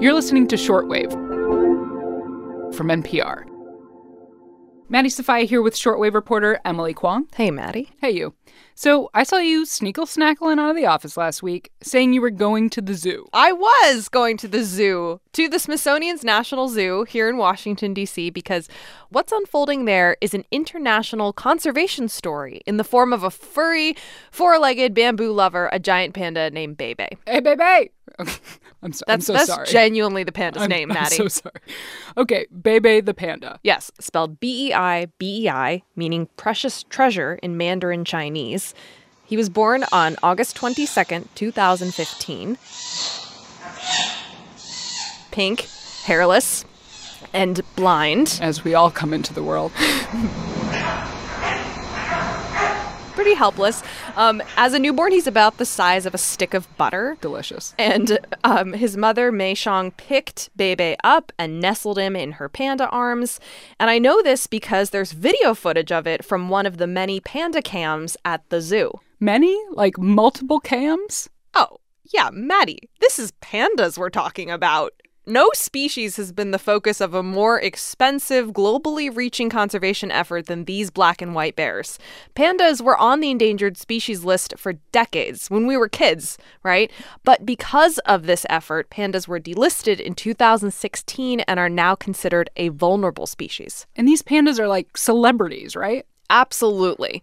You're listening to Shortwave from NPR. Maddie Sofia here with Shortwave reporter Emily Kwong. Hey, Maddie. Hey, you. So I saw you sneakle snackling out of the office last week saying you were going to the zoo. I was going to the zoo, to the Smithsonian's National Zoo here in Washington, D.C., because what's unfolding there is an international conservation story in the form of a furry, four legged bamboo lover, a giant panda named Bei Bei. Hey, Bei Bei! I'm, so, That's, I'm so that's sorry. genuinely the panda's I'm, name, Maddie. I'm so sorry. Okay, Bei Bei the panda. Yes, spelled B E I B E I, meaning precious treasure in Mandarin Chinese. He was born on August 22nd, 2015. Pink, hairless, and blind. As we all come into the world. Pretty helpless. Um, as a newborn, he's about the size of a stick of butter. Delicious. And um, his mother, Mei Xiang, picked Bei Bei up and nestled him in her panda arms. And I know this because there's video footage of it from one of the many panda cams at the zoo. Many? Like multiple cams? Oh, yeah, Maddie, this is pandas we're talking about. No species has been the focus of a more expensive, globally reaching conservation effort than these black and white bears. Pandas were on the endangered species list for decades when we were kids, right? But because of this effort, pandas were delisted in 2016 and are now considered a vulnerable species. And these pandas are like celebrities, right? Absolutely.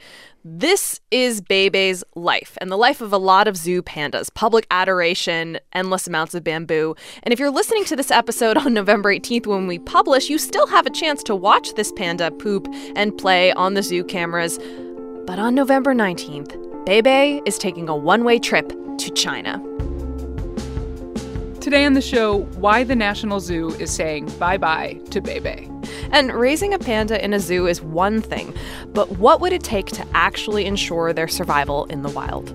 This is Bei Bei's life and the life of a lot of zoo pandas public adoration, endless amounts of bamboo. And if you're listening to this episode on November 18th when we publish, you still have a chance to watch this panda poop and play on the zoo cameras. But on November 19th, Bei Bei is taking a one way trip to China. Today on the show, why the National Zoo is saying bye bye to Bei Bei. And raising a panda in a zoo is one thing, but what would it take to actually ensure their survival in the wild?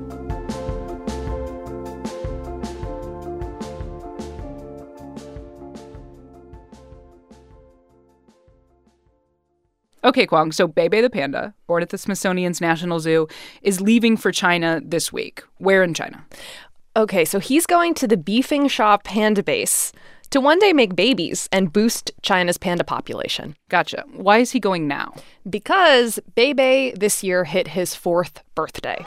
Okay, Kwong, so Bei Bei the panda, born at the Smithsonian's National Zoo, is leaving for China this week. Where in China? Okay, so he's going to the Bifengxia Panda Base to one day make babies and boost China's panda population. Gotcha. Why is he going now? Because Bei Bei this year hit his fourth birthday.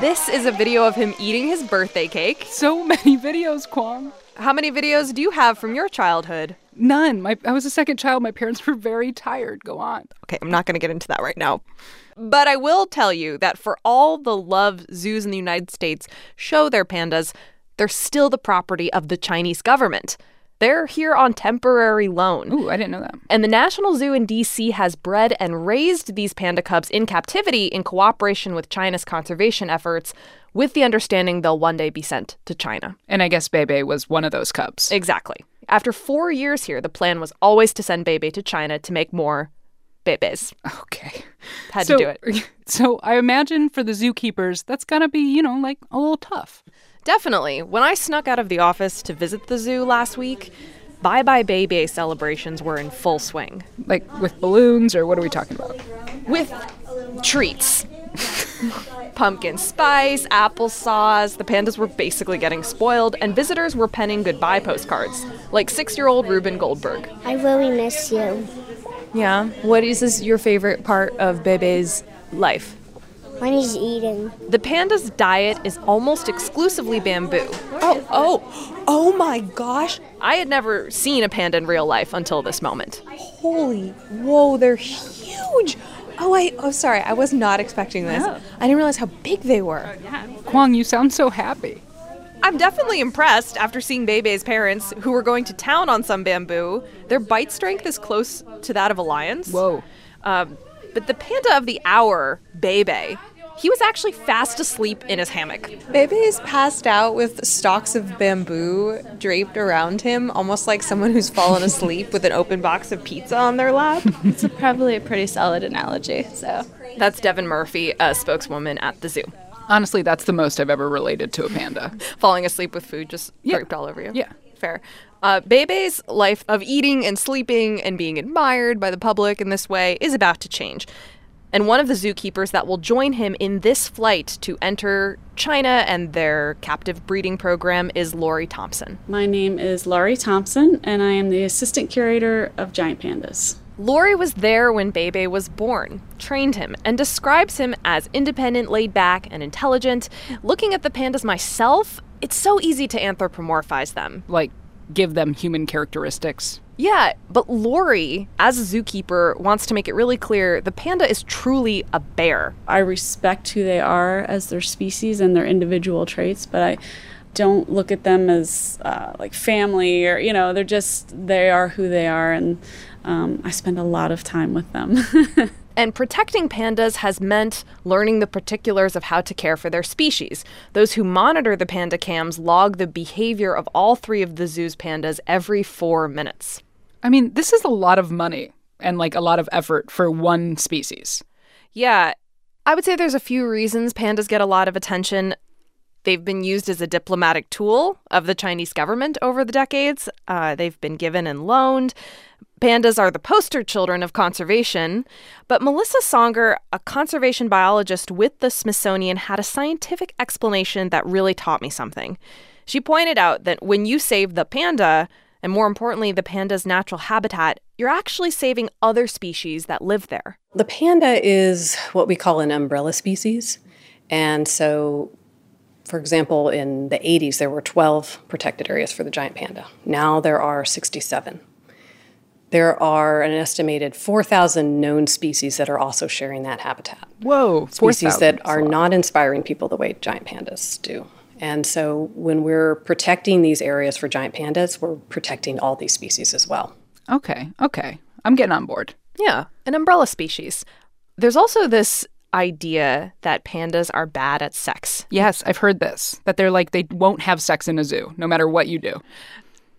This is a video of him eating his birthday cake. So many videos, Kwong. How many videos do you have from your childhood? None. My, I was a second child. My parents were very tired. Go on. Okay, I'm not going to get into that right now. But I will tell you that for all the love zoos in the United States show their pandas, they're still the property of the Chinese government. They're here on temporary loan. Ooh, I didn't know that. And the National Zoo in DC has bred and raised these panda cubs in captivity in cooperation with China's conservation efforts, with the understanding they'll one day be sent to China. And I guess Bei Bei was one of those cubs. Exactly. After four years here, the plan was always to send Bei Bei to China to make more bebes. Okay. Had so, to do it. So I imagine for the zookeepers, that's gotta be, you know, like a little tough. Definitely. When I snuck out of the office to visit the zoo last week, Bye Bye Bei Bei celebrations were in full swing. Like with balloons, or what are we talking about? With treats. Pumpkin spice, applesauce. The pandas were basically getting spoiled, and visitors were penning goodbye postcards, like six year old Ruben Goldberg. I really miss you. Yeah. What is this your favorite part of Bei Bei's life? When he's eating. The panda's diet is almost exclusively bamboo. Oh, oh, oh my gosh. I had never seen a panda in real life until this moment. Holy, whoa, they're huge. Oh, I, oh, sorry, I was not expecting this. I didn't realize how big they were. Kwong, you sound so happy. I'm definitely impressed after seeing Bei Bei's parents, who were going to town on some bamboo. Their bite strength is close to that of a lion's. Whoa. Um, but the panda of the hour, Bei Bei, he was actually fast asleep in his hammock. Bei Bei is passed out with stalks of bamboo draped around him, almost like someone who's fallen asleep with an open box of pizza on their lap. It's probably a pretty solid analogy. So That's Devin Murphy, a spokeswoman at the zoo. Honestly, that's the most I've ever related to a panda. Falling asleep with food just Yeah. draped all over you. Yeah. Fair. Uh, Bei Bei's life of eating and sleeping and being admired by the public in this way is about to change. And one of the zookeepers that will join him in this flight to enter China and their captive breeding program is Laurie Thompson. My name is Laurie Thompson, and I am the assistant curator of giant pandas. Laurie was there when Bei Bei was born, trained him, and describes him as independent, laid back, and intelligent. Looking at the pandas myself, it's so easy to anthropomorphize them. Like, give them human characteristics. Yeah, but Laurie, as a zookeeper, wants to make it really clear the panda is truly a bear. I respect who they are as their species and their individual traits, but I don't look at them as uh, like family or, you know, they're just, they are who they are. And um, I spend a lot of time with them. And protecting pandas has meant learning the particulars of how to care for their species. Those who monitor the panda cams log the behavior of all three of the zoo's pandas every four minutes. I mean, this is a lot of money and like a lot of effort for one species. Yeah, I would say there's a few reasons pandas get a lot of attention. They've been used as a diplomatic tool of the Chinese government over the decades. Uh, they've been given and loaned. Pandas are the poster children of conservation. But Melissa Songer, a conservation biologist with the Smithsonian, had a scientific explanation that really taught me something. She pointed out that when you save the panda, and more importantly, the panda's natural habitat, you're actually saving other species that live there. The panda is what we call an umbrella species. And so, for example, in the 80s, there were 12 protected areas for the giant panda. Now there are 67. There are an estimated 4,000 known species that are also sharing that habitat. Whoa, Species that are not inspiring people the way giant pandas do. And so when we're protecting these areas for giant pandas, we're protecting all these species as well. Okay, okay. I'm getting on board. Yeah, an umbrella species. There's also this idea that pandas are bad at sex. Yes, I've heard this. That they're like, they won't have sex in a zoo, no matter what you do.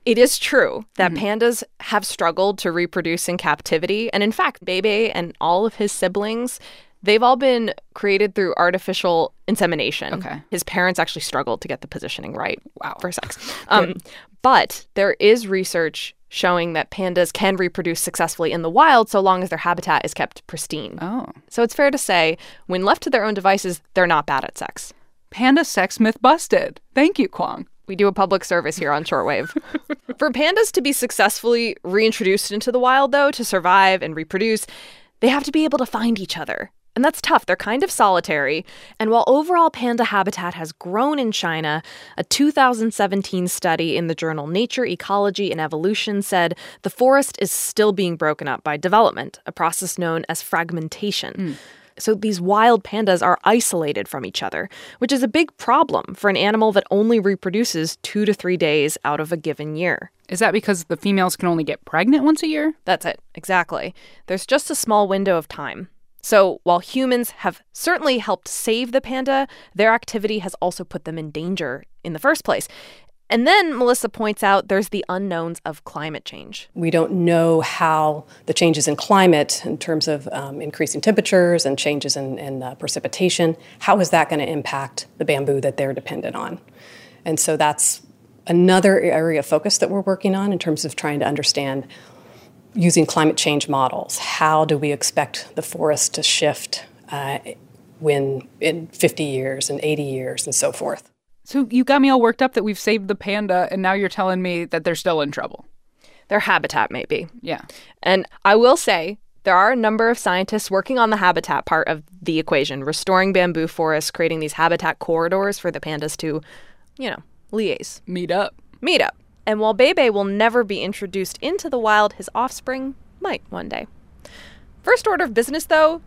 It is true that mm-hmm. pandas have struggled to reproduce in captivity. And in fact, Bei Bei and all of his siblings, they've all been created through artificial insemination. Okay. His parents actually struggled to get the positioning right wow. for sex. Um, but there is research showing that pandas can reproduce successfully in the wild so long as their habitat is kept pristine. Oh. So it's fair to say, when left to their own devices, they're not bad at sex. Panda sex myth busted. Thank you, Kwong. We do a public service here on Shortwave. For pandas to be successfully reintroduced into the wild, though, to survive and reproduce, they have to be able to find each other. And that's tough. They're kind of solitary. And while overall panda habitat has grown in China, a 2017 study in the journal Nature, Ecology, and Evolution said the forest is still being broken up by development, a process known as fragmentation. Hmm. So these wild pandas are isolated from each other, which is a big problem for an animal that only reproduces two to three days out of a given year. Is that because the females can only get pregnant once a year? That's it, exactly. There's just a small window of time. So while humans have certainly helped save the panda, their activity has also put them in danger in the first place. And then Melissa points out there's the unknowns of climate change. We don't know how the changes in climate, in terms of um, increasing temperatures and changes in, in uh, precipitation, how is that going to impact the bamboo that they're dependent on? And so that's another area of focus that we're working on in terms of trying to understand using climate change models. How do we expect the forest to shift uh, when in 50 years and 80 years and so forth? So you got me all worked up that we've saved the panda, and now you're telling me that they're still in trouble. Their habitat, maybe. Yeah. And I will say, there are a number of scientists working on the habitat part of the equation, restoring bamboo forests, creating these habitat corridors for the pandas to, you know, liaise, Meet up. meet up. And while Bei Bei will never be introduced into the wild, his offspring might one day. First order of business, though,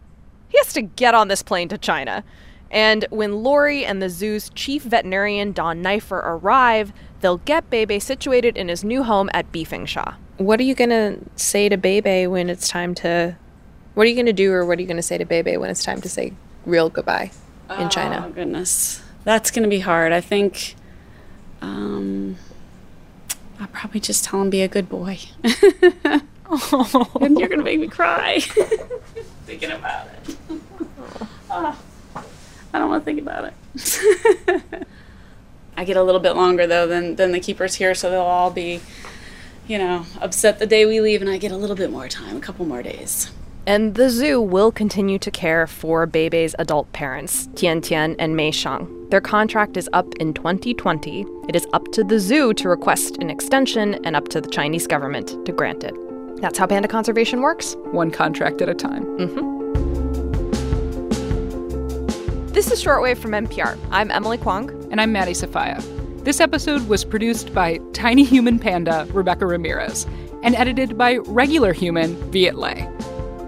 he has to get on this plane to China. And when Laurie and the zoo's chief veterinarian, Don Neiffer, arrive, they'll get Bei Bei situated in his new home at Bifengxia. What are you going to say to Bei Bei when it's time to. What are you going to do, or what are you going to say to Bei Bei when it's time to say real goodbye in Oh China? Oh, goodness, that's gonna be hard. I think. Um, I'll probably just tell him be a good boy. and you're gonna make me cry thinking about it. Ah, I don't want to think about it. I get a little bit longer though than than the keepers here, so they'll all be, you know, upset the day we leave, and I get a little bit more time, a couple more days. And the zoo will continue to care for Beibei's adult parents, Tian Tian and Mei Xiang. Their contract is up in 2020. It is up to the zoo to request an extension and up to the Chinese government to grant it. That's how panda conservation works. One contract at a time. Mm-hmm. This is Shortwave from NPR. I'm Emily Kwong. And I'm Maddie Sofia. This episode was produced by tiny human panda Rebecca Ramirez and edited by regular human Viet Le.